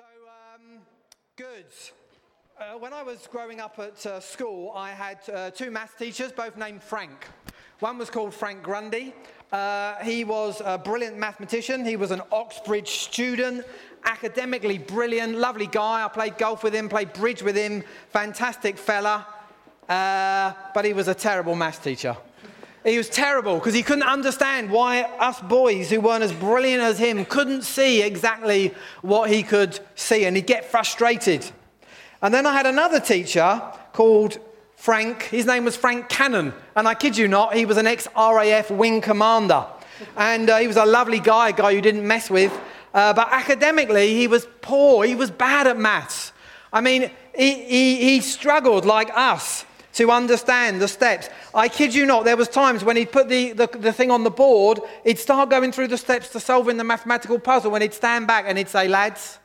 So, um, good. Uh, when I was growing up at uh, school, I had uh, two maths teachers, both named Frank. One was called Frank Grundy. Uh, he was a brilliant mathematician. He was an Oxbridge student, academically brilliant, lovely guy. I played golf with him, played bridge with him, fantastic fella. Uh, but he was a terrible maths teacher. He was terrible because he couldn't understand why us boys who weren't as brilliant as him couldn't see exactly what he could see, and he'd get frustrated. And then I had another teacher called Frank. His name was Frank Cannon, and I kid you not, he was an ex RAF wing commander. And uh, he was a lovely guy, a guy you didn't mess with. Uh, but academically, he was poor. He was bad at maths. I mean, he, he, he struggled like us to understand the steps. I kid you not, there was times when he'd put the, the, the, thing on the board, he'd start going through the steps to solving the mathematical puzzle, and he'd stand back and he'd say, lads,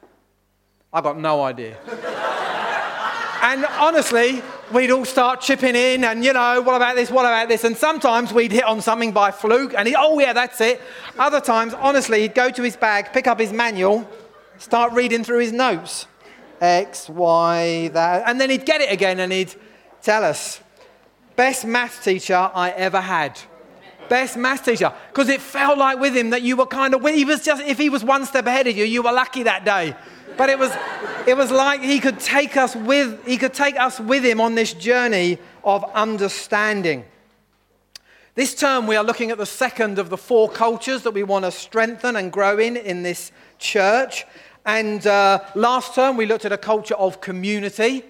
I've got no idea. and honestly, we'd all start chipping in and, you know, what about this, what about this? And sometimes we'd hit on something by fluke and he'd, oh yeah, that's it. Other times, honestly, he'd go to his bag, pick up his manual, start reading through his notes. X, Y, that. And then he'd get it again and he'd Tell us. Best math teacher I ever had. Best math teacher. Because it felt like with him that you were kind of, he was just, if he was one step ahead of you, you were lucky that day. But it was, it was like he could take us with, he could take us with him on this journey of understanding. This term, we are looking at the second of the four cultures that we want to strengthen and grow in in this church. And uh, last term, we looked at a culture of community.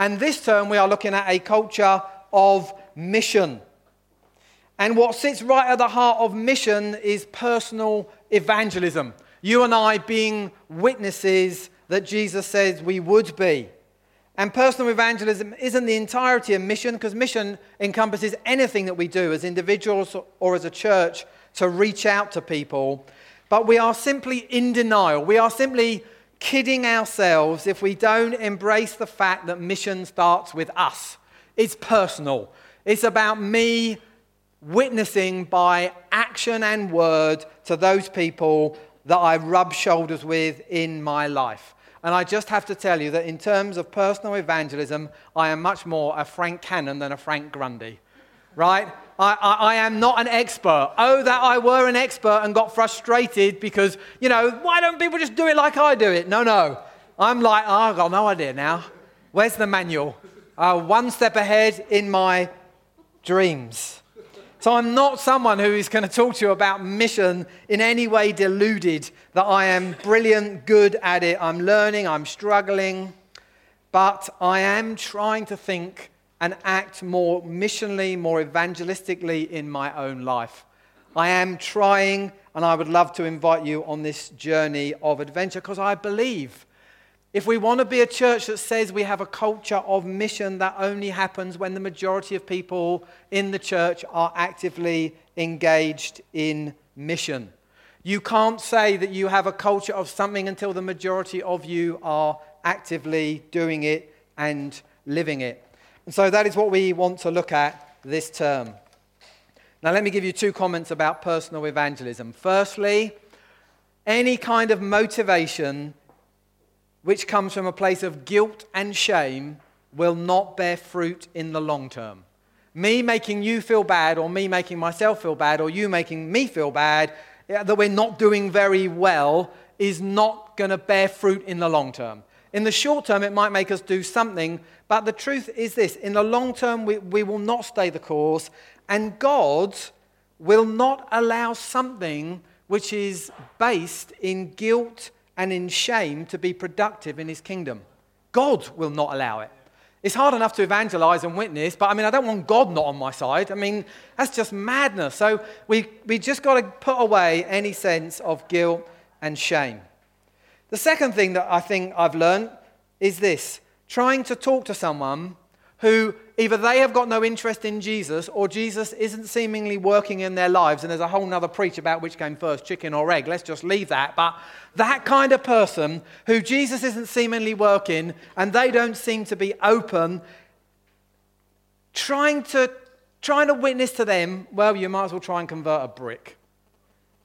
And this term, we are looking at a culture of mission. And what sits right at the heart of mission is personal evangelism. You and I being witnesses that Jesus says we would be. And personal evangelism isn't the entirety of mission, because mission encompasses anything that we do as individuals or as a church to reach out to people. But we are simply in denial. We are simply kidding ourselves if we don't embrace the fact that mission starts with us. It's personal, it's about me witnessing by action and word to those people that I rub shoulders with in my life. And I just have to tell you that in terms of personal evangelism, I am much more a Frank Cannon than a Frank Grundy. Right? I, I, I, am not an expert. Oh, that I were an expert and got frustrated because, you know, why don't people just do it like I do it? No, no. I'm like, oh, I've got no idea now. Where's the manual? Uh, one step ahead in my dreams. So I'm not someone who is going to talk to you about mission in any way deluded that I am brilliant, good at it. I'm learning, I'm struggling. But I am trying to think and act more missionally, more evangelistically in my own life. I am trying, and I would love to invite you on this journey of adventure because I believe if we want to be a church that says we have a culture of mission, that only happens when the majority of people in the church are actively engaged in mission. You can't say that you have a culture of something until the majority of you are actively doing it and living it. And so that is what we want to look at this term. Now, let me give you two comments about personal evangelism. Firstly, any kind of motivation which comes from a place of guilt and shame will not bear fruit in the long term. Me making you feel bad, or me making myself feel bad, or you making me feel bad, that we're not doing very well, is not going to bear fruit in the long term. In the short term, it might make us do something, but the truth is this in the long term, we, we will not stay the course, and God will not allow something which is based in guilt and in shame to be productive in his kingdom. God will not allow it. It's hard enough to evangelize and witness, but I mean, I don't want God not on my side. I mean, that's just madness. So we, we just got to put away any sense of guilt and shame. The second thing that I think I've learned is this trying to talk to someone who either they have got no interest in Jesus or Jesus isn't seemingly working in their lives. And there's a whole nother preach about which came first, chicken or egg. Let's just leave that. But that kind of person who Jesus isn't seemingly working and they don't seem to be open, trying to, trying to witness to them, well, you might as well try and convert a brick.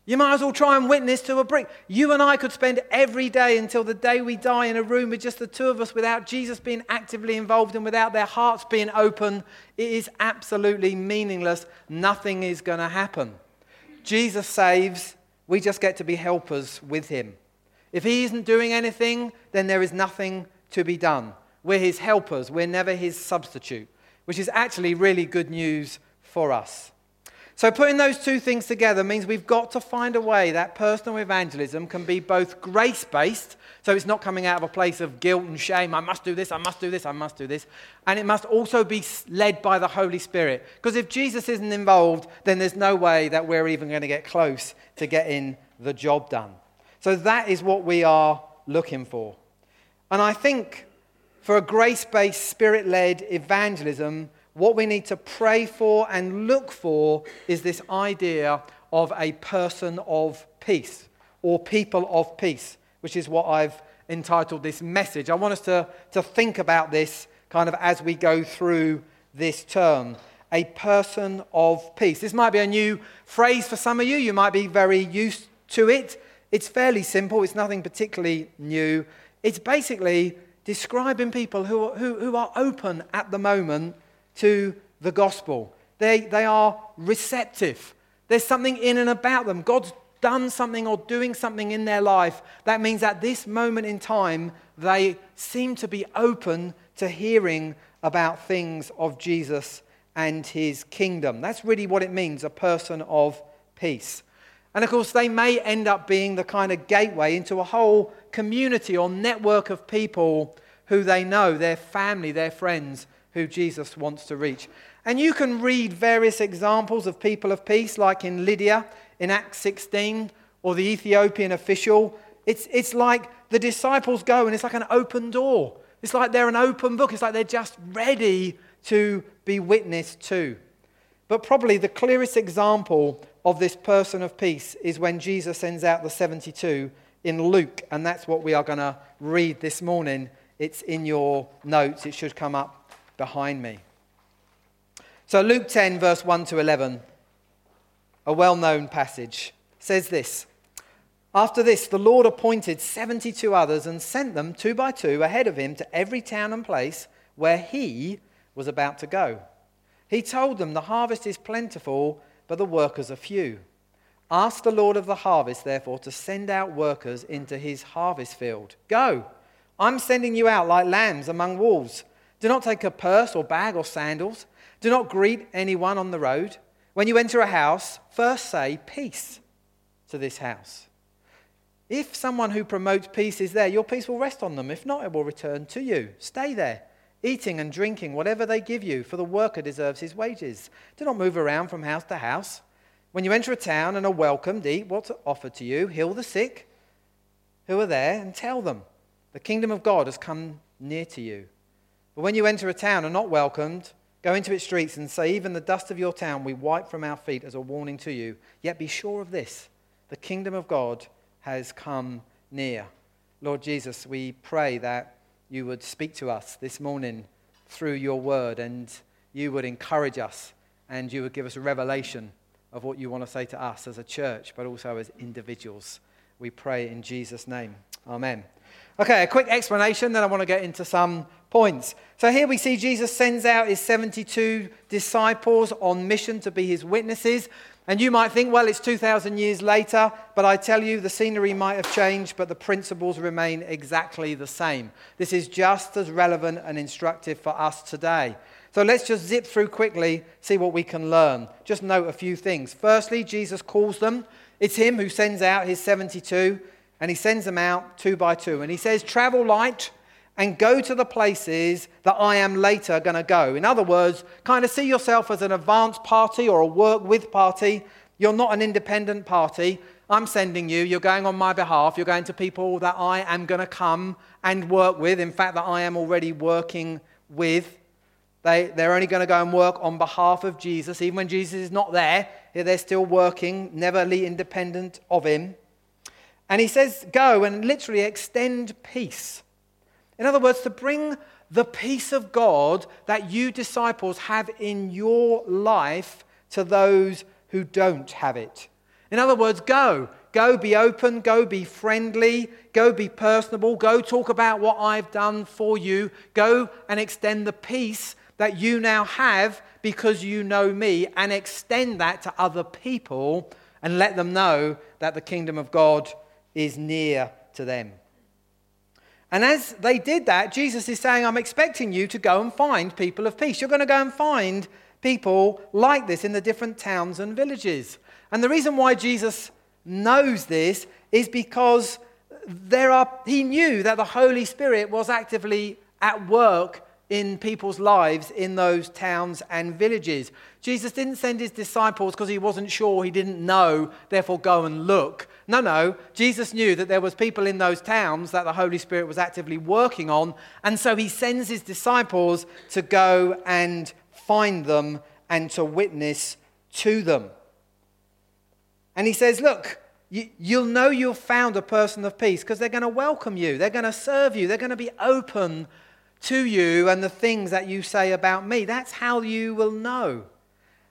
You might as well try and witness to a brick. You and I could spend every day until the day we die in a room with just the two of us without Jesus being actively involved and without their hearts being open. It is absolutely meaningless. Nothing is going to happen. Jesus saves, we just get to be helpers with him. If he isn't doing anything, then there is nothing to be done. We're his helpers, we're never his substitute, which is actually really good news for us. So, putting those two things together means we've got to find a way that personal evangelism can be both grace based, so it's not coming out of a place of guilt and shame, I must do this, I must do this, I must do this, and it must also be led by the Holy Spirit. Because if Jesus isn't involved, then there's no way that we're even going to get close to getting the job done. So, that is what we are looking for. And I think for a grace based, spirit led evangelism, what we need to pray for and look for is this idea of a person of peace or people of peace, which is what I've entitled this message. I want us to, to think about this kind of as we go through this term. A person of peace. This might be a new phrase for some of you. You might be very used to it. It's fairly simple, it's nothing particularly new. It's basically describing people who, who, who are open at the moment to the gospel. They, they are receptive. There's something in and about them. God's done something or doing something in their life. That means at this moment in time, they seem to be open to hearing about things of Jesus and his kingdom. That's really what it means a person of peace. And of course, they may end up being the kind of gateway into a whole community or network of people who they know, their family, their friends, who Jesus wants to reach. And you can read various examples of people of peace, like in Lydia in Acts 16, or the Ethiopian official. It's, it's like the disciples go and it's like an open door. It's like they're an open book. It's like they're just ready to be witnessed to. But probably the clearest example of this person of peace is when Jesus sends out the 72 in Luke. And that's what we are going to read this morning. It's in your notes, it should come up behind me. So, Luke 10, verse 1 to 11, a well known passage, says this After this, the Lord appointed 72 others and sent them two by two ahead of him to every town and place where he was about to go. He told them, The harvest is plentiful, but the workers are few. Ask the Lord of the harvest, therefore, to send out workers into his harvest field. Go! I'm sending you out like lambs among wolves. Do not take a purse or bag or sandals. Do not greet anyone on the road. When you enter a house, first say, Peace to this house. If someone who promotes peace is there, your peace will rest on them. If not, it will return to you. Stay there, eating and drinking whatever they give you, for the worker deserves his wages. Do not move around from house to house. When you enter a town and are welcomed, eat what's offered to you, heal the sick who are there, and tell them, The kingdom of God has come near to you. But when you enter a town and are not welcomed, go into its streets and say, Even the dust of your town we wipe from our feet as a warning to you. Yet be sure of this the kingdom of God has come near. Lord Jesus, we pray that you would speak to us this morning through your word and you would encourage us and you would give us a revelation of what you want to say to us as a church, but also as individuals. We pray in Jesus' name. Amen. Okay, a quick explanation, then I want to get into some points. So here we see Jesus sends out his 72 disciples on mission to be his witnesses. And you might think, well, it's 2,000 years later, but I tell you, the scenery might have changed, but the principles remain exactly the same. This is just as relevant and instructive for us today. So let's just zip through quickly, see what we can learn. Just note a few things. Firstly, Jesus calls them. It's him who sends out his 72, and he sends them out two by two. And he says, Travel light and go to the places that I am later going to go. In other words, kind of see yourself as an advanced party or a work with party. You're not an independent party. I'm sending you. You're going on my behalf. You're going to people that I am going to come and work with. In fact, that I am already working with. They, they're only going to go and work on behalf of Jesus. Even when Jesus is not there, they're still working, neverly independent of him. And he says, Go and literally extend peace. In other words, to bring the peace of God that you disciples have in your life to those who don't have it. In other words, go. Go be open, go be friendly, go be personable, go talk about what I've done for you, go and extend the peace that you now have because you know me, and extend that to other people and let them know that the kingdom of God is near to them. And as they did that, Jesus is saying, I'm expecting you to go and find people of peace. You're going to go and find people like this in the different towns and villages. And the reason why Jesus knows this is because there are, he knew that the Holy Spirit was actively at work in people's lives in those towns and villages. Jesus didn't send his disciples because he wasn't sure, he didn't know, therefore go and look. No, no. Jesus knew that there was people in those towns that the Holy Spirit was actively working on, and so he sends his disciples to go and find them and to witness to them. And he says, Look, you, will know you've found a person of peace because they're going to welcome you, they're going to serve you, they're going to be open to you and the things that you say about me. That's how you will know.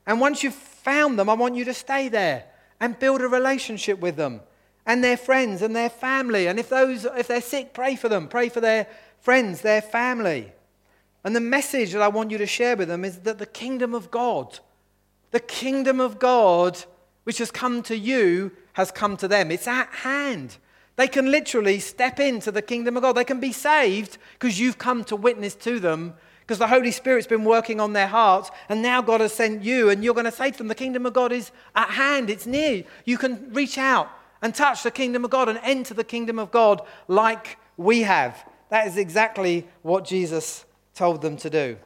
And once you've found them, I want you to stay there and build a relationship with them and their friends and their family. And if, those, if they're sick, pray for them. Pray for their friends, their family. And the message that I want you to share with them is that the kingdom of God, the kingdom of God which has come to you has come to them. It's at hand. They can literally step into the kingdom of God. They can be saved because you've come to witness to them because the Holy Spirit's been working on their hearts, and now God has sent you, and you're going to say to them, The kingdom of God is at hand, it's near. You can reach out and touch the kingdom of God and enter the kingdom of God like we have. That is exactly what Jesus told them to do.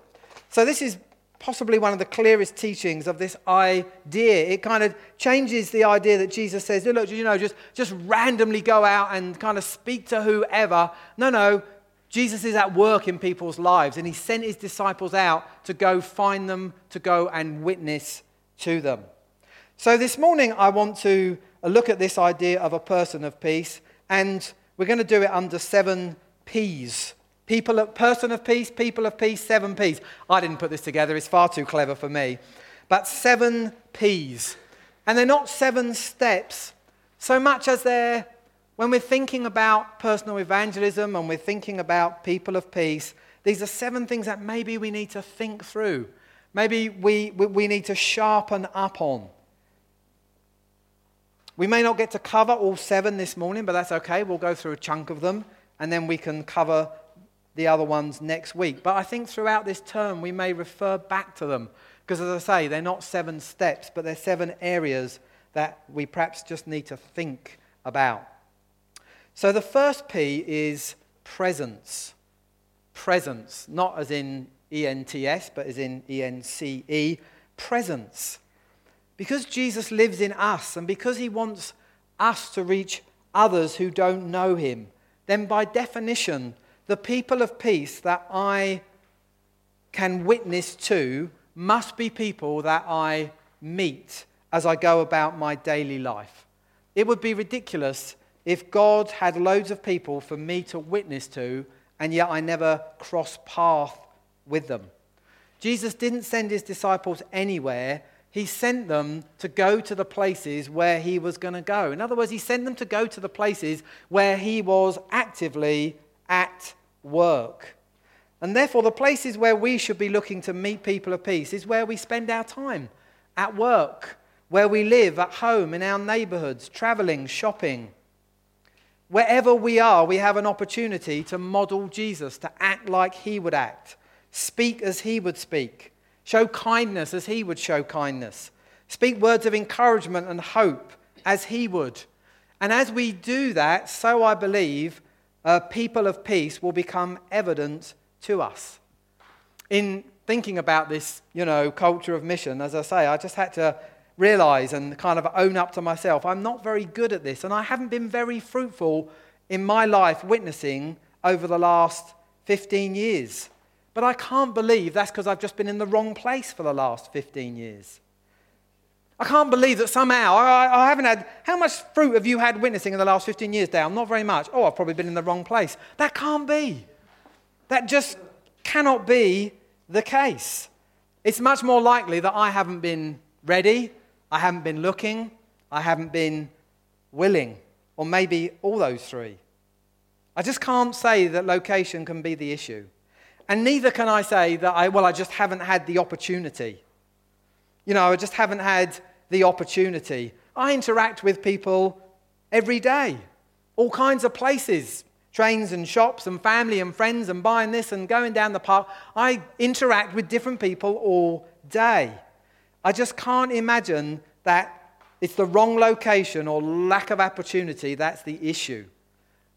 So, this is possibly one of the clearest teachings of this idea. It kind of changes the idea that Jesus says, look, you know, just, just randomly go out and kind of speak to whoever. No, no. Jesus is at work in people's lives, and he sent his disciples out to go find them, to go and witness to them. So this morning, I want to look at this idea of a person of peace, and we're going to do it under seven P's People, person of peace, people of peace, seven P's. I didn't put this together, it's far too clever for me. But seven P's. And they're not seven steps so much as they're, when we're thinking about personal evangelism and we're thinking about people of peace, these are seven things that maybe we need to think through. Maybe we, we need to sharpen up on. We may not get to cover all seven this morning, but that's okay. We'll go through a chunk of them and then we can cover the other ones next week. But I think throughout this term, we may refer back to them. Because as I say, they're not seven steps, but they're seven areas that we perhaps just need to think about. So the first P is presence. Presence, not as in E N T S, but as in E N C E. Presence. Because Jesus lives in us and because he wants us to reach others who don't know him, then by definition, the people of peace that I can witness to must be people that I meet as I go about my daily life. It would be ridiculous if God had loads of people for me to witness to, and yet I never cross path with them. Jesus didn't send his disciples anywhere. He sent them to go to the places where he was going to go. In other words, he sent them to go to the places where he was actively at work. And therefore, the places where we should be looking to meet people of peace is where we spend our time at work, where we live, at home, in our neighborhoods, traveling, shopping. Wherever we are, we have an opportunity to model Jesus, to act like he would act, speak as he would speak, show kindness as he would show kindness, speak words of encouragement and hope as he would. And as we do that, so I believe uh, people of peace will become evident to us. In thinking about this, you know, culture of mission, as I say, I just had to realize and kind of own up to myself I'm not very good at this, and I haven't been very fruitful in my life witnessing over the last 15 years. But I can't believe that's because I've just been in the wrong place for the last 15 years. I can't believe that somehow I, I, haven't had. How much fruit have you had witnessing in the last 15 years, Dale? Not very much. Oh, I've probably been in the wrong place. That can't be. That just cannot be the case. It's much more likely that I haven't been ready, I haven't been looking, I haven't been willing, or maybe all those three. I just can't say that location can be the issue. And neither can I say that I, well, I just haven't had the opportunity. You know, I just haven't had the opportunity. I interact with people every day, all kinds of places trains and shops and family and friends and buying this and going down the park. I interact with different people all day. I just can't imagine that it's the wrong location or lack of opportunity that's the issue.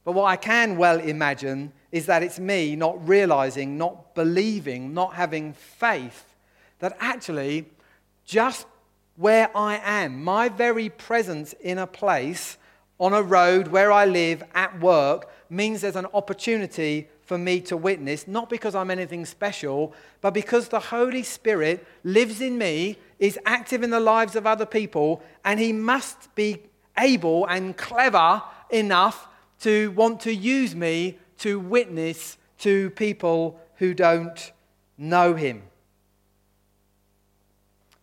But what I can well imagine is that it's me not realizing, not believing, not having faith that actually just where I am, my very presence in a place, on a road, where I live, at work, means there's an opportunity for me to witness, not because I'm anything special, but because the Holy Spirit lives in me, is active in the lives of other people, and He must be able and clever enough to want to use me to witness to people who don't know Him.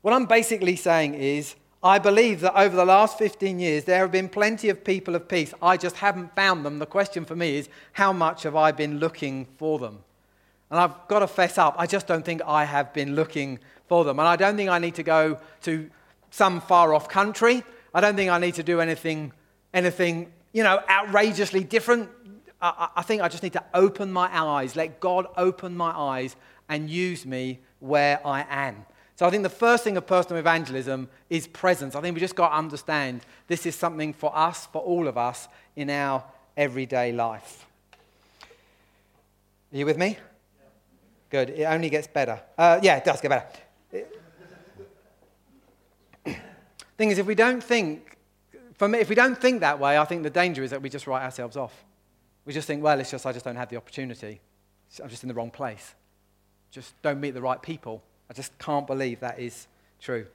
What I'm basically saying is, I believe that over the last 15 years, there have been plenty of people of peace. I just haven't found them. The question for me is, how much have I been looking for them? And I've got to fess up, I just don't think I have been looking for them. And I don't think I need to go to some far off country. I don't think I need to do anything, anything you know, outrageously different. I, I think I just need to open my eyes, let God open my eyes and use me where I am. So I think the first thing of personal evangelism is presence. I think we just got to understand this is something for us, for all of us, in our everyday life. Are you with me? Good. It only gets better. Uh, yeah, it does get better. Thing is, if we don't think, for me, if we don't think that way, I think the danger is that we just write ourselves off. We just think, well, it's just I just don't have the opportunity. I'm just in the wrong place. Just don't meet the right people. I just can't believe that is true.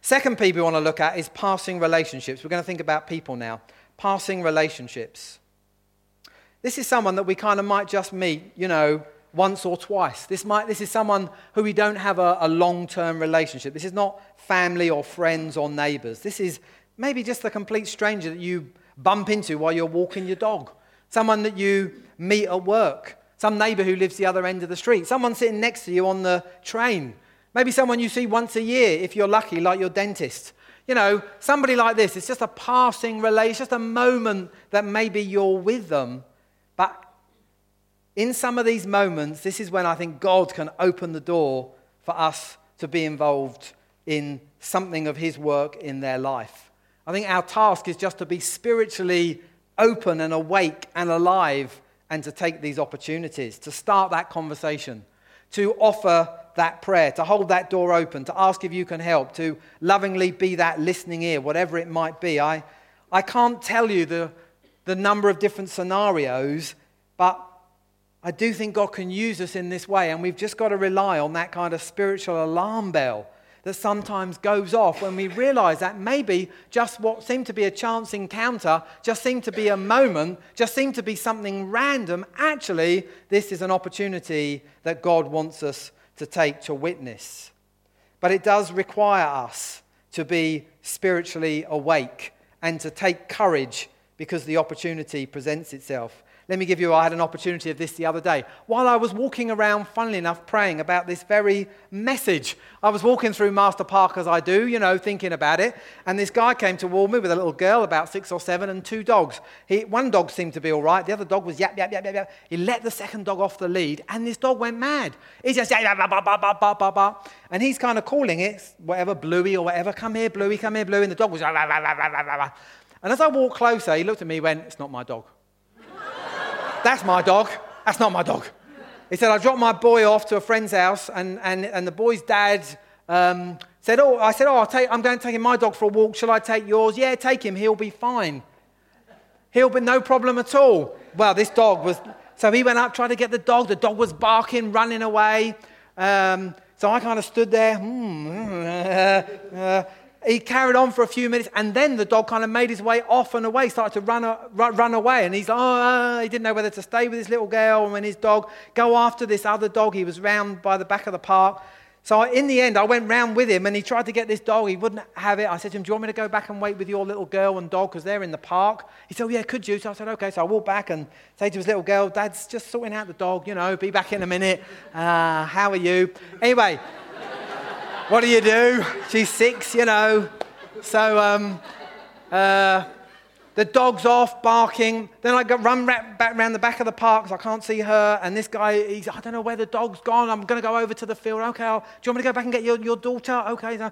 Second P we want to look at is passing relationships. We're going to think about people now. Passing relationships. This is someone that we kind of might just meet, you know, once or twice. This, might, this is someone who we don't have a, a long term relationship. This is not family or friends or neighbors. This is maybe just a complete stranger that you bump into while you're walking your dog, someone that you meet at work, some neighbor who lives the other end of the street, someone sitting next to you on the train, Maybe someone you see once a year, if you're lucky, like your dentist. You know, somebody like this, it's just a passing relation, just a moment that maybe you're with them. But in some of these moments, this is when I think God can open the door for us to be involved in something of His work in their life. I think our task is just to be spiritually open and awake and alive and to take these opportunities, to start that conversation, to offer that prayer, to hold that door open, to ask if you can help, to lovingly be that listening ear, whatever it might be. I, I can't tell you the, the number of different scenarios, but I do think God can use us in this way, and we've just got to rely on that kind of spiritual alarm bell that sometimes goes off when we realize that maybe just what seemed to be a chance encounter, just seemed to be a moment, just seemed to be something random. Actually, this is an opportunity that God wants us to take to witness. But it does require us to be spiritually awake and to take courage because the opportunity presents itself. Let me give you, I had an opportunity of this the other day. While I was walking around, funnily enough, praying about this very message, I was walking through Master Park as I do, you know, thinking about it. And this guy came toward me with a little girl, about six or seven, and two dogs. He, one dog seemed to be all right. The other dog was yap, yap, yap, yap, yap. He let the second dog off the lead, and this dog went mad. He just, yap, yap, yap, yap, yap, yap, yap, and he's kind of calling it, whatever, Bluey or whatever, come here, Bluey, come here, Bluey. And the dog was, yap, yap, yap, yap, yap, yap. and as I walked closer, he looked at me and went, it's not my dog. That's my dog. That's not my dog. He said, I dropped my boy off to a friend's house, and, and, and the boy's dad um, said, Oh, I said, Oh, I'll take, I'm going to take my dog for a walk. Shall I take yours? Yeah, take him. He'll be fine. He'll be no problem at all. Well, this dog was. So he went up, tried to get the dog. The dog was barking, running away. Um, so I kind of stood there. Hmm, uh, uh, he carried on for a few minutes, and then the dog kind of made his way off and away, started to run, run away. And he's like, oh, he didn't know whether to stay with his little girl and his dog, go after this other dog. He was round by the back of the park. So in the end, I went round with him and he tried to get this dog. He wouldn't have it. I said to him, Do you want me to go back and wait with your little girl and dog because they're in the park? He said, oh, Yeah, could you? So I said, Okay. So I walked back and say to his little girl, Dad's just sorting out the dog, you know, be back in a minute. Uh, how are you? Anyway, what do you do? She's six, you know. So, um, uh, the dog's off barking. Then I go run back around the back of the park because I can't see her. And this guy, he's, I don't know where the dog's gone. I'm going to go over to the field. Okay, I'll, do you want me to go back and get your, your daughter? Okay, so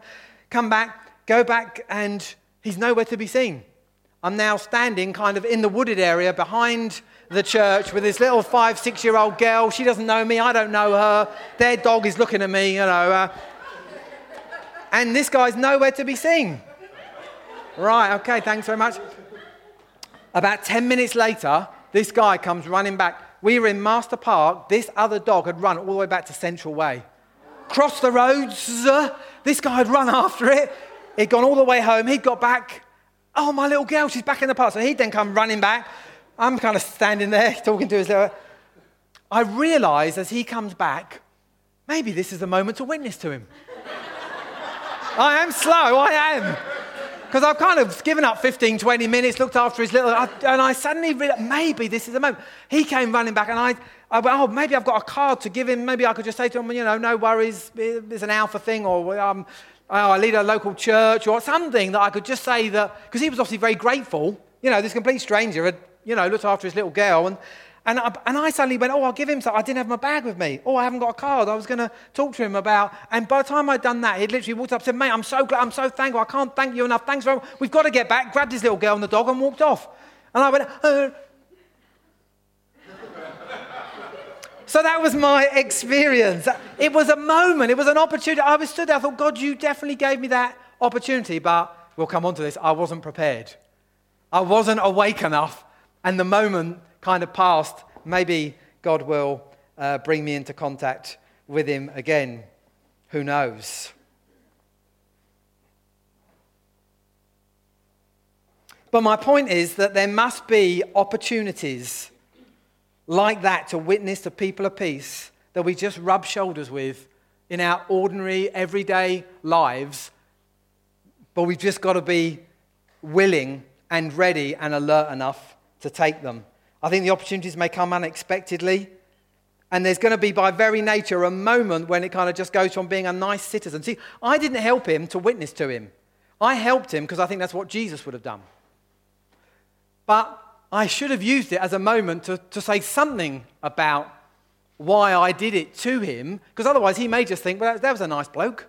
come back, go back, and he's nowhere to be seen. I'm now standing kind of in the wooded area behind the church with this little five, six year old girl. She doesn't know me. I don't know her. Their dog is looking at me, you know. Uh, and this guy's nowhere to be seen. Right, okay, thanks very much. About 10 minutes later, this guy comes running back. We were in Master Park. This other dog had run all the way back to Central Way. Crossed the roads. This guy had run after it. He'd gone all the way home. He'd got back. Oh, my little girl, she's back in the park. So he'd then come running back. I'm kind of standing there talking to his little. I realize as he comes back, maybe this is the moment to witness to him. I am slow, I am because I've kind of given up 15, 20 minutes, looked after his little, and I suddenly realized maybe this is the moment. He came running back, and I, I went, oh, maybe I've got a card to give him. Maybe I could just say to him, you know, no worries, it's an alpha thing, or um, oh, I lead a local church, or something that I could just say that, because he was obviously very grateful. You know, this complete stranger had, you know, looked after his little girl, and and I, and I suddenly went, oh, I'll give him something. I didn't have my bag with me. Oh, I haven't got a card. I was going to talk to him about. And by the time I'd done that, he'd literally walked up and said, mate, I'm so glad. I'm so thankful. I can't thank you enough. Thanks for. We've got to get back. Grabbed his little girl and the dog and walked off. And I went, uh. So that was my experience. It was a moment. It was an opportunity. I was stood there. I thought, God, you definitely gave me that opportunity. But we'll come on to this. I wasn't prepared. I wasn't awake enough. And the moment kind of past, maybe God will uh, bring me into contact with him again. Who knows? But my point is that there must be opportunities like that to witness to people of peace that we just rub shoulders with in our ordinary, everyday lives. But we've just got to be willing and ready and alert enough to take them. I think the opportunities may come unexpectedly. And there's going to be, by very nature, a moment when it kind of just goes from being a nice citizen. See, I didn't help him to witness to him. I helped him because I think that's what Jesus would have done. But I should have used it as a moment to, to say something about why I did it to him, because otherwise he may just think, well, that was a nice bloke.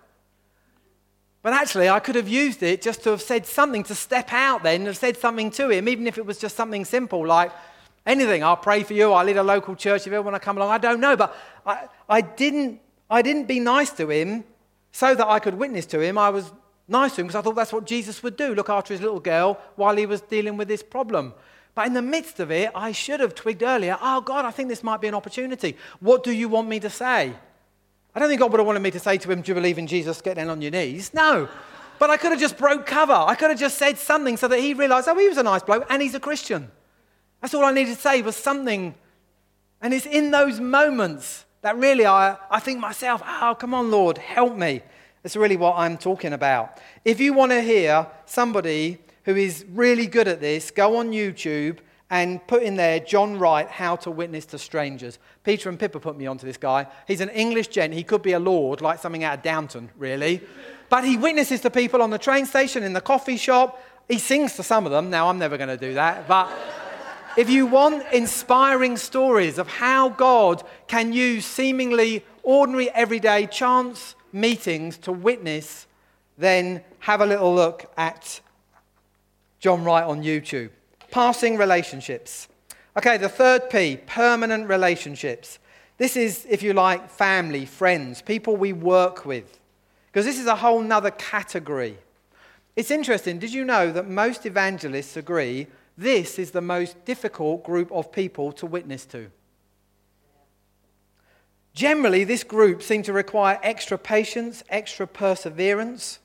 But actually, I could have used it just to have said something, to step out then and have said something to him, even if it was just something simple like, anything. I'll pray for you. I'll lead a local church if ever want to come along. I don't know. But I, I, didn't, I didn't be nice to him so that I could witness to him. I was nice to him because I thought that's what Jesus would do look after his little girl while he was dealing with this problem. But in the midst of it, I should have twigged earlier oh, God, I think this might be an opportunity. What do you want me to say? I don't think God would have wanted me to say to him, Do you believe in Jesus? Get down on your knees. No. But I could have just broke cover. I could have just said something so that he realized, oh, he was a nice bloke and he's a Christian. That's all I needed to say was something. And it's in those moments that really I, I think myself, oh, come on, Lord, help me. That's really what I'm talking about. If you want to hear somebody who is really good at this, go on YouTube and put in there John Wright, How to Witness to Strangers. Peter and Pippa put me onto this guy. He's an English gent. He could be a lord, like something out of Downton, really. But he witnesses to people on the train station, in the coffee shop. He sings to some of them. Now, I'm never going to do that. But if you want inspiring stories of how God can use seemingly ordinary, everyday chance meetings to witness, then have a little look at John Wright on YouTube. Passing relationships. Okay, the third P, permanent relationships. This is, if you like, family, friends, people we work with. Because this is a whole nother category. It's interesting. Did you know that most evangelists agree this is the most difficult group of people to witness to. Generally, this group seems to require extra patience, extra perseverance.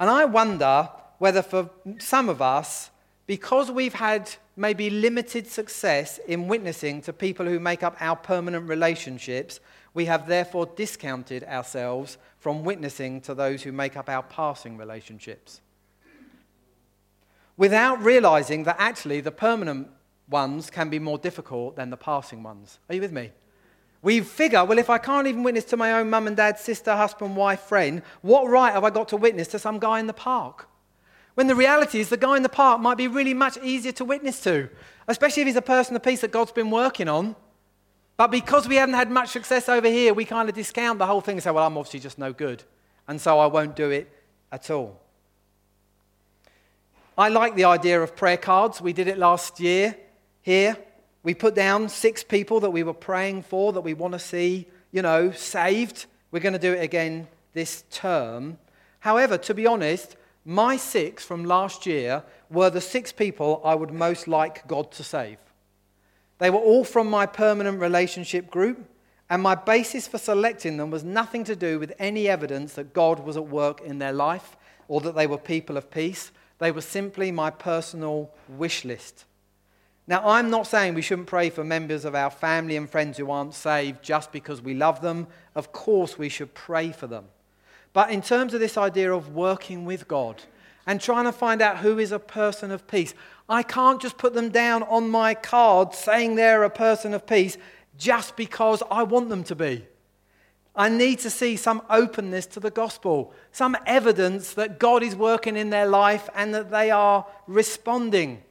And I wonder whether for some of us, because we've had maybe limited success in witnessing to people who make up our permanent relationships, we have therefore discounted ourselves from witnessing to those who make up our passing relationships. Without realizing that actually the permanent ones can be more difficult than the passing ones. Are you with me? We figure, well, if I can't even witness to my own mum and dad, sister, husband, wife, friend, what right have I got to witness to some guy in the park? When the reality is, the guy in the park might be really much easier to witness to, especially if he's a person of peace that God's been working on. But because we haven't had much success over here, we kind of discount the whole thing and say, well, I'm obviously just no good. And so I won't do it at all. I like the idea of prayer cards. We did it last year here. We put down six people that we were praying for that we want to see, you know, saved. We're going to do it again this term. However, to be honest, my six from last year were the six people I would most like God to save. They were all from my permanent relationship group, and my basis for selecting them was nothing to do with any evidence that God was at work in their life or that they were people of peace. They were simply my personal wish list. Now, I'm not saying we shouldn't pray for members of our family and friends who aren't saved just because we love them. Of course, we should pray for them. But in terms of this idea of working with God and trying to find out who is a person of peace, I can't just put them down on my card saying they're a person of peace just because I want them to be. I need to see some openness to the gospel, some evidence that God is working in their life and that they are responding.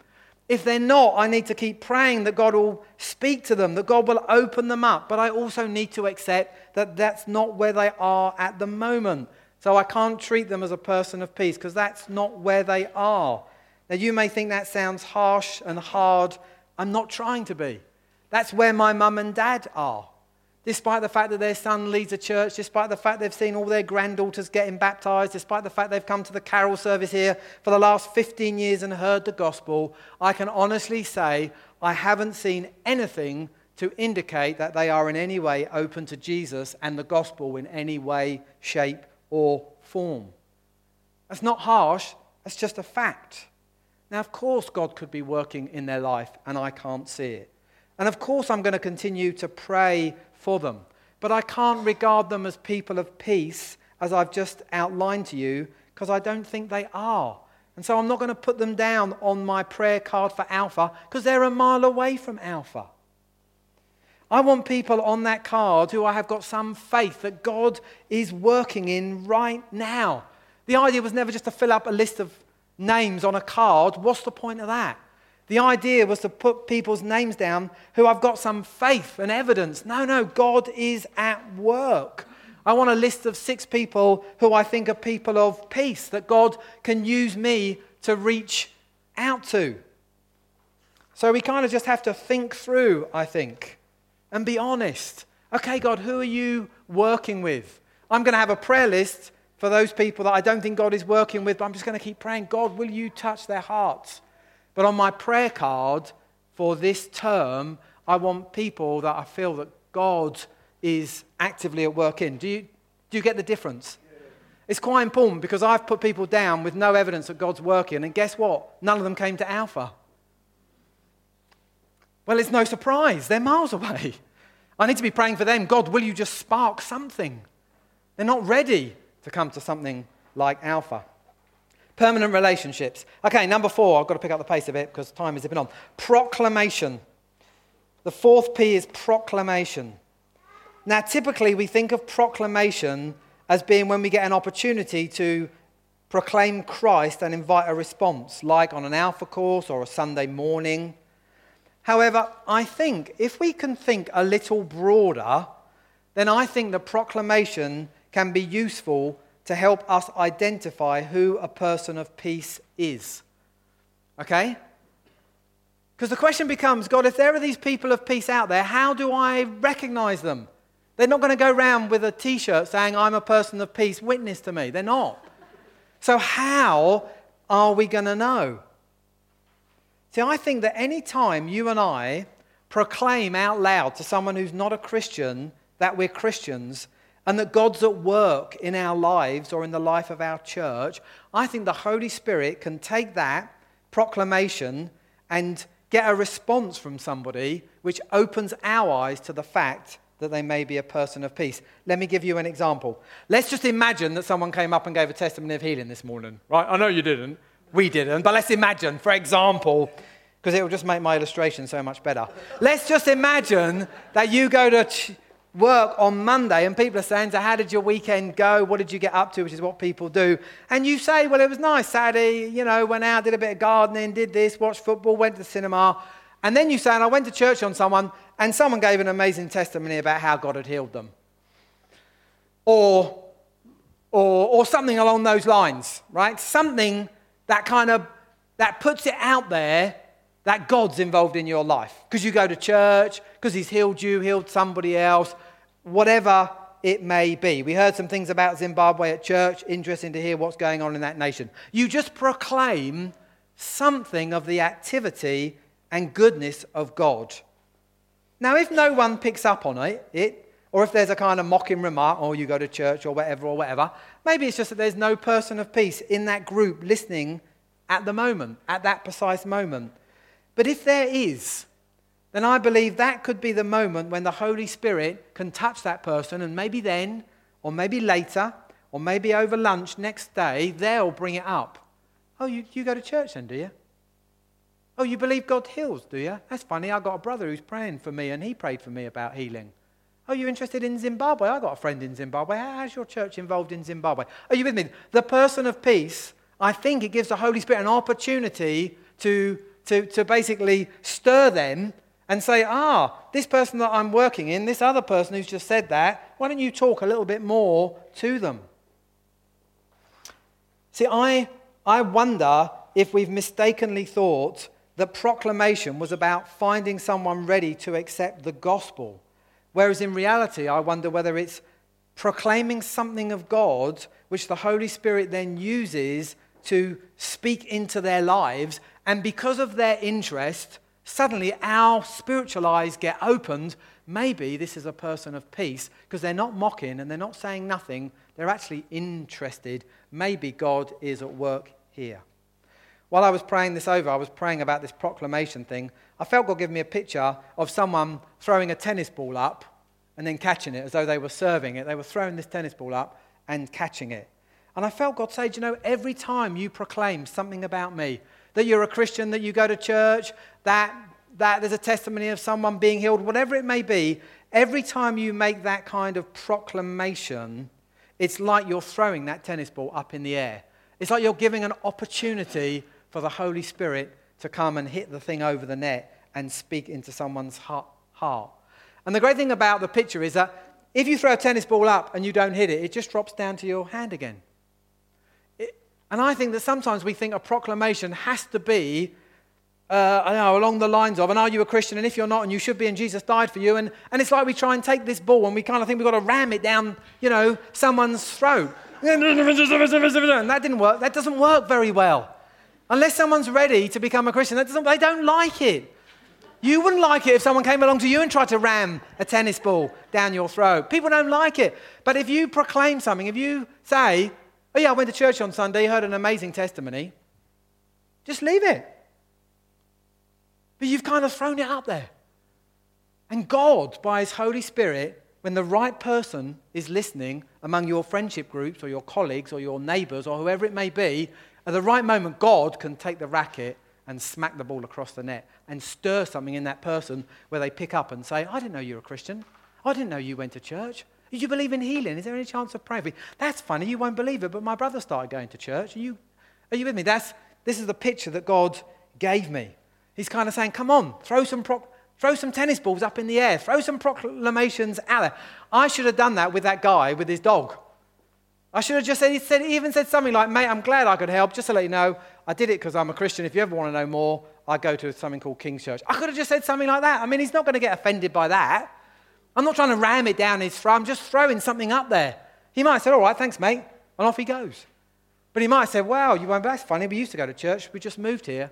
If they're not, I need to keep praying that God will speak to them, that God will open them up. But I also need to accept that that's not where they are at the moment. So I can't treat them as a person of peace because that's not where they are. Now, you may think that sounds harsh and hard. I'm not trying to be. That's where my mum and dad are despite the fact that their son leads a church, despite the fact they've seen all their granddaughters getting baptized, despite the fact they've come to the carol service here for the last 15 years and heard the gospel, I can honestly say I haven't seen anything to indicate that they are in any way open to Jesus and the gospel in any way, shape, or form. That's not harsh, that's just a fact. Now, of course, God could be working in their life, and I can't see it. And of course, I'm going to continue to pray for them. But I can't regard them as people of peace, as I've just outlined to you, because I don't think they are. And so I'm not going to put them down on my prayer card for Alpha, because they're a mile away from Alpha. I want people on that card who I have got some faith that God is working in right now. The idea was never just to fill up a list of names on a card. What's the point of that? The idea was to put people's names down who I've got some faith and evidence. No, no, God is at work. I want a list of six people who I think are people of peace that God can use me to reach out to. So we kind of just have to think through, I think, and be honest. Okay, God, who are you working with? I'm going to have a prayer list for those people that I don't think God is working with, but I'm just going to keep praying, God, will you touch their hearts? But on my prayer card for this term, I want people that I feel that God is actively at work in. Do you, do you get the difference? It's quite important because I've put people down with no evidence that God's working, and guess what? None of them came to Alpha. Well, it's no surprise. They're miles away. I need to be praying for them. God, will you just spark something? They're not ready to come to something like Alpha. Permanent relationships. Okay, number four, I've got to pick up the pace a bit because time is zipping on. Proclamation. The fourth P is proclamation. Now, typically, we think of proclamation as being when we get an opportunity to proclaim Christ and invite a response, like on an Alpha course or a Sunday morning. However, I think if we can think a little broader, then I think the proclamation can be useful to help us identify who a person of peace is. Okay? Because the question becomes God, if there are these people of peace out there, how do I recognize them? They're not going to go around with a t shirt saying, I'm a person of peace, witness to me. They're not. So, how are we going to know? See, I think that any time you and I proclaim out loud to someone who's not a Christian that we're Christians, and that God's at work in our lives or in the life of our church, I think the Holy Spirit can take that, proclamation and get a response from somebody which opens our eyes to the fact that they may be a person of peace. Let me give you an example. Let's just imagine that someone came up and gave a testimony of healing this morning, right? I know you didn't. We didn't. But let's imagine, for example, because it will just make my illustration so much better. Let's just imagine that you go to ch- work on Monday and people are saying, So, how did your weekend go? What did you get up to? Which is what people do. And you say, Well, it was nice. Saturday, you know, went out, did a bit of gardening, did this, watched football, went to the cinema. And then you say, And I went to church on someone, and someone gave an amazing testimony about how God had healed them. Or, or, or something along those lines, right? Something that kind of that puts it out there that God's involved in your life. Because you go to church, because He's healed you, healed somebody else, whatever it may be. We heard some things about Zimbabwe at church. Interesting to hear what's going on in that nation. You just proclaim something of the activity and goodness of God. Now, if no one picks up on it, it or if there's a kind of mocking remark, or oh, you go to church or whatever or whatever, maybe it's just that there's no person of peace in that group listening at the moment, at that precise moment. But if there is, then I believe that could be the moment when the Holy Spirit can touch that person, and maybe then, or maybe later, or maybe over lunch next day, they'll bring it up. Oh, you, you go to church then, do you? Oh, you believe God heals, do you? That's funny. I've got a brother who's praying for me, and he prayed for me about healing. Oh, you're interested in Zimbabwe? I've got a friend in Zimbabwe. How's your church involved in Zimbabwe? Are you with me? The person of peace, I think it gives the Holy Spirit an opportunity to to, to basically stir them and say, ah, this person that I'm working in, this other person who's just said that, why don't you talk a little bit more to them? See, I, I wonder if we've mistakenly thought that proclamation was about finding someone ready to accept the gospel. Whereas in reality, I wonder whether it's proclaiming something of God which the Holy Spirit then uses to speak into their lives and because of their interest, suddenly our spiritual eyes get opened. Maybe this is a person of peace because they're not mocking and they're not saying nothing. They're actually interested. Maybe God is at work here. While I was praying this over, I was praying about this proclamation thing. I felt God give me a picture of someone throwing a tennis ball up and then catching it as though they were serving it. They were throwing this tennis ball up and catching it. And I felt God say, you know, every time you proclaim something about me, that you're a Christian, that you go to church, that, that there's a testimony of someone being healed, whatever it may be, every time you make that kind of proclamation, it's like you're throwing that tennis ball up in the air. It's like you're giving an opportunity for the Holy Spirit to come and hit the thing over the net and speak into someone's heart. And the great thing about the picture is that if you throw a tennis ball up and you don't hit it, it just drops down to your hand again. And I think that sometimes we think a proclamation has to be uh, know, along the lines of, and are you a Christian? And if you're not, and you should be, and Jesus died for you. And, and it's like we try and take this ball and we kind of think we've got to ram it down, you know, someone's throat. And that didn't work. That doesn't work very well. Unless someone's ready to become a Christian, that doesn't, they don't like it. You wouldn't like it if someone came along to you and tried to ram a tennis ball down your throat. People don't like it. But if you proclaim something, if you say, Oh, yeah, I went to church on Sunday, heard an amazing testimony. Just leave it. But you've kind of thrown it out there. And God, by His Holy Spirit, when the right person is listening among your friendship groups or your colleagues or your neighbors or whoever it may be, at the right moment, God can take the racket and smack the ball across the net and stir something in that person where they pick up and say, I didn't know you were a Christian. I didn't know you went to church. Did you believe in healing? Is there any chance of praying for you? That's funny. You won't believe it, but my brother started going to church. Are you, are you with me? That's, this is the picture that God gave me. He's kind of saying, come on, throw some, pro- throw some tennis balls up in the air, throw some proclamations out there. I should have done that with that guy with his dog. I should have just said, he said, even said something like, mate, I'm glad I could help. Just to let you know, I did it because I'm a Christian. If you ever want to know more, I go to something called King's Church. I could have just said something like that. I mean, he's not going to get offended by that. I'm not trying to ram it down his throat. I'm just throwing something up there. He might said, All right, thanks, mate. And off he goes. But he might said, Wow, you won't, that's funny. We used to go to church. We just moved here.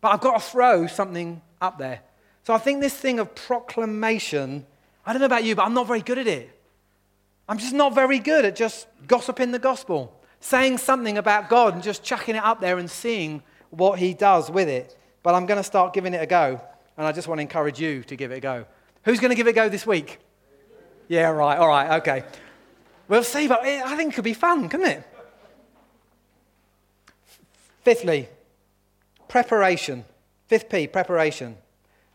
But I've got to throw something up there. So I think this thing of proclamation, I don't know about you, but I'm not very good at it. I'm just not very good at just gossiping the gospel, saying something about God and just chucking it up there and seeing what he does with it. But I'm going to start giving it a go, and I just want to encourage you to give it a go. Who's going to give it a go this week? Yeah, right, all right, okay. We'll see, but I think it could be fun, couldn't it? Fifthly, preparation. Fifth P, preparation.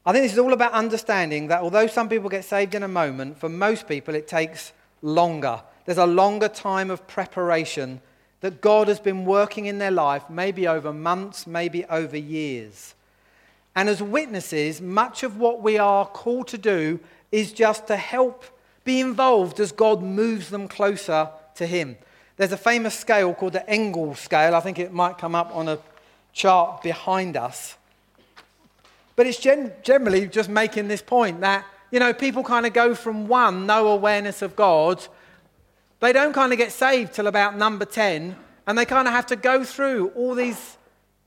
I think this is all about understanding that although some people get saved in a moment, for most people it takes longer. There's a longer time of preparation that God has been working in their life, maybe over months, maybe over years. And as witnesses, much of what we are called to do is just to help be involved as God moves them closer to Him. There's a famous scale called the Engel scale. I think it might come up on a chart behind us. But it's gen- generally just making this point that, you know, people kind of go from one, no awareness of God. They don't kind of get saved till about number 10, and they kind of have to go through all these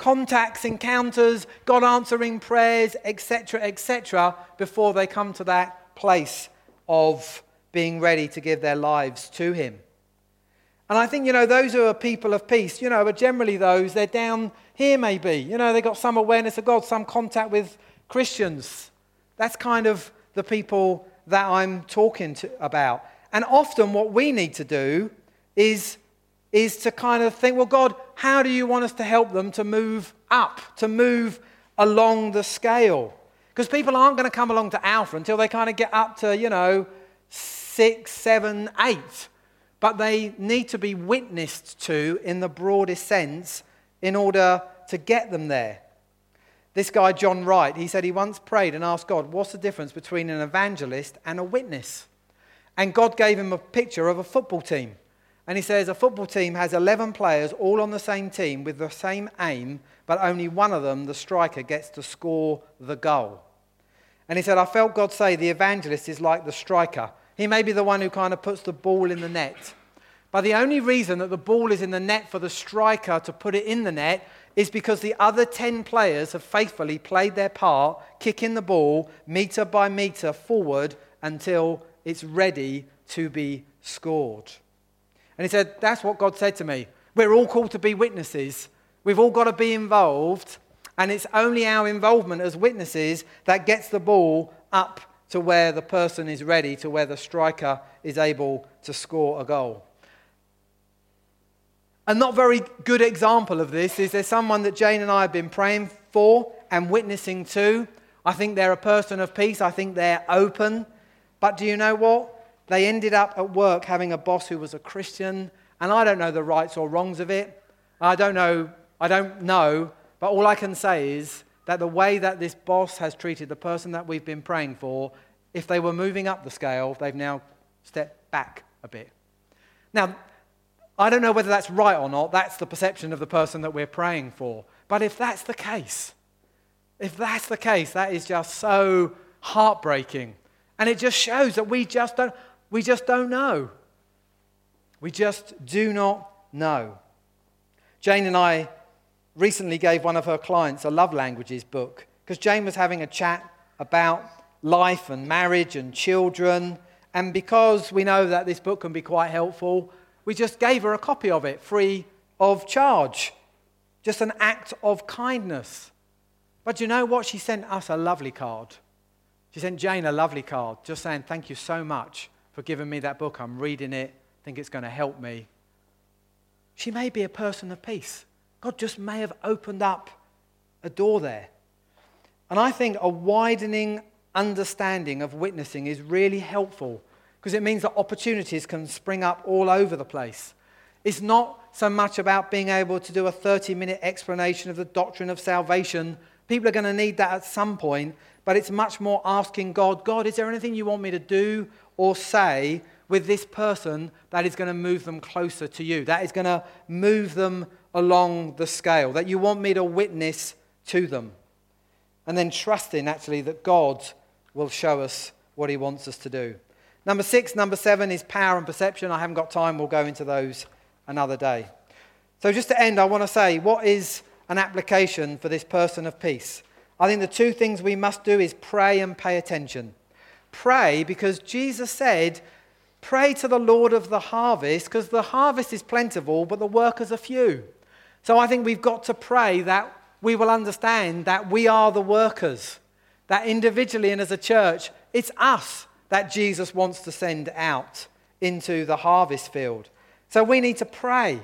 contacts, encounters, God answering prayers, etc., etc., before they come to that place of being ready to give their lives to Him. And I think, you know, those who are people of peace, you know, are generally those, they're down here maybe. You know, they've got some awareness of God, some contact with Christians. That's kind of the people that I'm talking to, about. And often what we need to do is, is to kind of think, well, God, how do you want us to help them to move up, to move along the scale? Because people aren't going to come along to Alpha until they kind of get up to, you know, six, seven, eight. But they need to be witnessed to in the broadest sense in order to get them there. This guy, John Wright, he said he once prayed and asked God, What's the difference between an evangelist and a witness? And God gave him a picture of a football team. And he says a football team has 11 players all on the same team with the same aim, but only one of them, the striker, gets to score the goal. And he said, I felt God say the evangelist is like the striker. He may be the one who kind of puts the ball in the net. But the only reason that the ball is in the net for the striker to put it in the net is because the other 10 players have faithfully played their part, kicking the ball meter by meter forward until it's ready to be scored. And he said, That's what God said to me. We're all called to be witnesses. We've all got to be involved. And it's only our involvement as witnesses that gets the ball up to where the person is ready, to where the striker is able to score a goal. A not very good example of this is there's someone that Jane and I have been praying for and witnessing to. I think they're a person of peace. I think they're open. But do you know what? They ended up at work having a boss who was a Christian, and I don't know the rights or wrongs of it. I don't know. I don't know. But all I can say is that the way that this boss has treated the person that we've been praying for, if they were moving up the scale, they've now stepped back a bit. Now, I don't know whether that's right or not. That's the perception of the person that we're praying for. But if that's the case, if that's the case, that is just so heartbreaking. And it just shows that we just don't, we just don't know. We just do not know. Jane and I recently gave one of her clients a love languages book because Jane was having a chat about life and marriage and children. And because we know that this book can be quite helpful, we just gave her a copy of it free of charge. Just an act of kindness. But you know what? She sent us a lovely card. She sent Jane a lovely card just saying, Thank you so much for giving me that book. I'm reading it. I think it's going to help me. She may be a person of peace. God just may have opened up a door there. And I think a widening understanding of witnessing is really helpful because it means that opportunities can spring up all over the place. It's not so much about being able to do a 30 minute explanation of the doctrine of salvation. People are going to need that at some point, but it's much more asking God, God, is there anything you want me to do or say with this person that is going to move them closer to you, that is going to move them along the scale, that you want me to witness to them? And then trusting actually that God will show us what he wants us to do. Number six, number seven is power and perception. I haven't got time, we'll go into those another day. So, just to end, I want to say what is an application for this person of peace? I think the two things we must do is pray and pay attention. Pray because Jesus said, Pray to the Lord of the harvest because the harvest is plentiful, but the workers are few. So I think we've got to pray that we will understand that we are the workers, that individually and as a church, it's us that Jesus wants to send out into the harvest field. So we need to pray.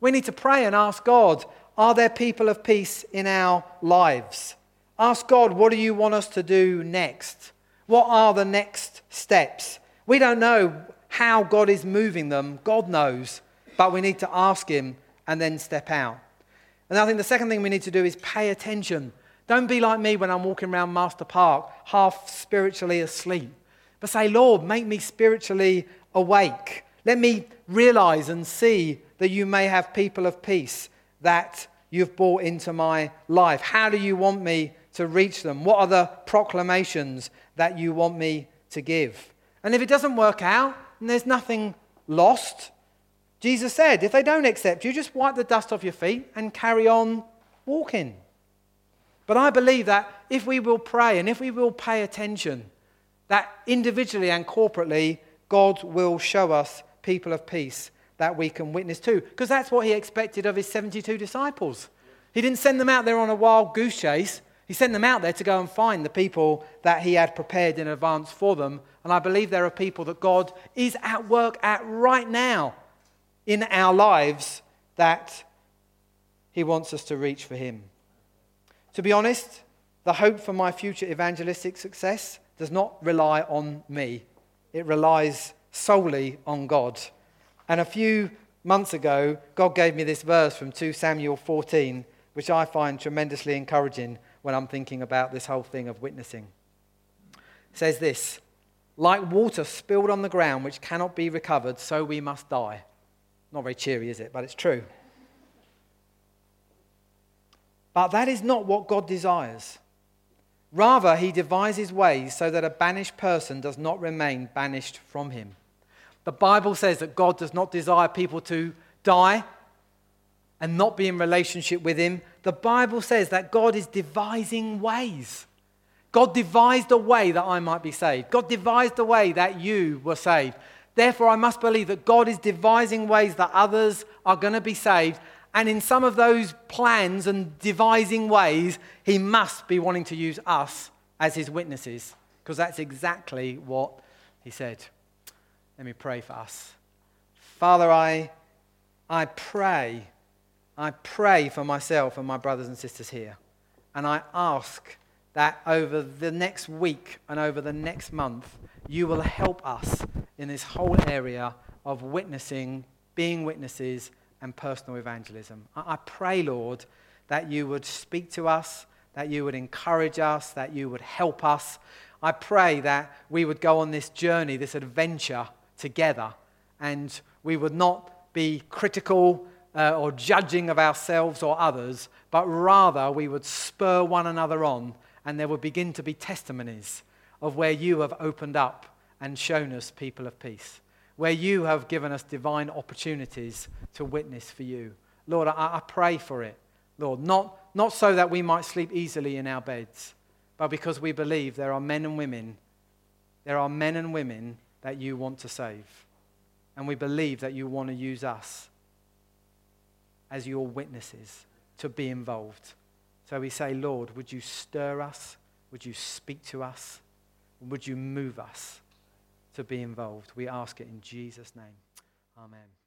We need to pray and ask God, are there people of peace in our lives? Ask God, what do you want us to do next? What are the next steps? We don't know how God is moving them. God knows. But we need to ask Him and then step out. And I think the second thing we need to do is pay attention. Don't be like me when I'm walking around Master Park, half spiritually asleep. But say, Lord, make me spiritually awake. Let me realize and see that you may have people of peace that you've brought into my life. How do you want me to reach them? What are the proclamations that you want me to give? And if it doesn't work out, and there's nothing lost, Jesus said, if they don't accept you, just wipe the dust off your feet and carry on walking. But I believe that if we will pray and if we will pay attention, that individually and corporately, God will show us people of peace that we can witness to. Because that's what he expected of his 72 disciples. He didn't send them out there on a wild goose chase. He sent them out there to go and find the people that he had prepared in advance for them. And I believe there are people that God is at work at right now in our lives that He wants us to reach for Him. To be honest, the hope for my future evangelistic success does not rely on me, it relies solely on God. And a few months ago, God gave me this verse from 2 Samuel 14, which I find tremendously encouraging when I'm thinking about this whole thing of witnessing. It says this Like water spilled on the ground, which cannot be recovered, so we must die. Not very cheery, is it? But it's true. But that is not what God desires. Rather, he devises ways so that a banished person does not remain banished from him. The Bible says that God does not desire people to die and not be in relationship with him. The Bible says that God is devising ways. God devised a way that I might be saved. God devised a way that you were saved. Therefore, I must believe that God is devising ways that others are going to be saved. And in some of those plans and devising ways, He must be wanting to use us as His witnesses, because that's exactly what He said. Let me pray for us. Father, I, I pray, I pray for myself and my brothers and sisters here. And I ask that over the next week and over the next month, you will help us in this whole area of witnessing, being witnesses, and personal evangelism. I, pray, Lord, that you would speak to us, that you would encourage us, that you would help us. I pray that we would go on this journey, this adventure together, and we would not be critical uh, or judging of ourselves or others, but rather we would spur one another on, and there would begin to be testimonies of where you have opened up and shown us people of peace, where you have given us divine opportunities to witness for you. Lord, I, I pray for it, Lord, not, not so that we might sleep easily in our beds, but because we believe there are men and women, there are men and women that you want to save. And we believe that you want to use us as your witnesses to be involved. So we say, Lord, would you stir us? Would you speak to us? Would you move us? to be involved. We ask it in Jesus' name. Amen.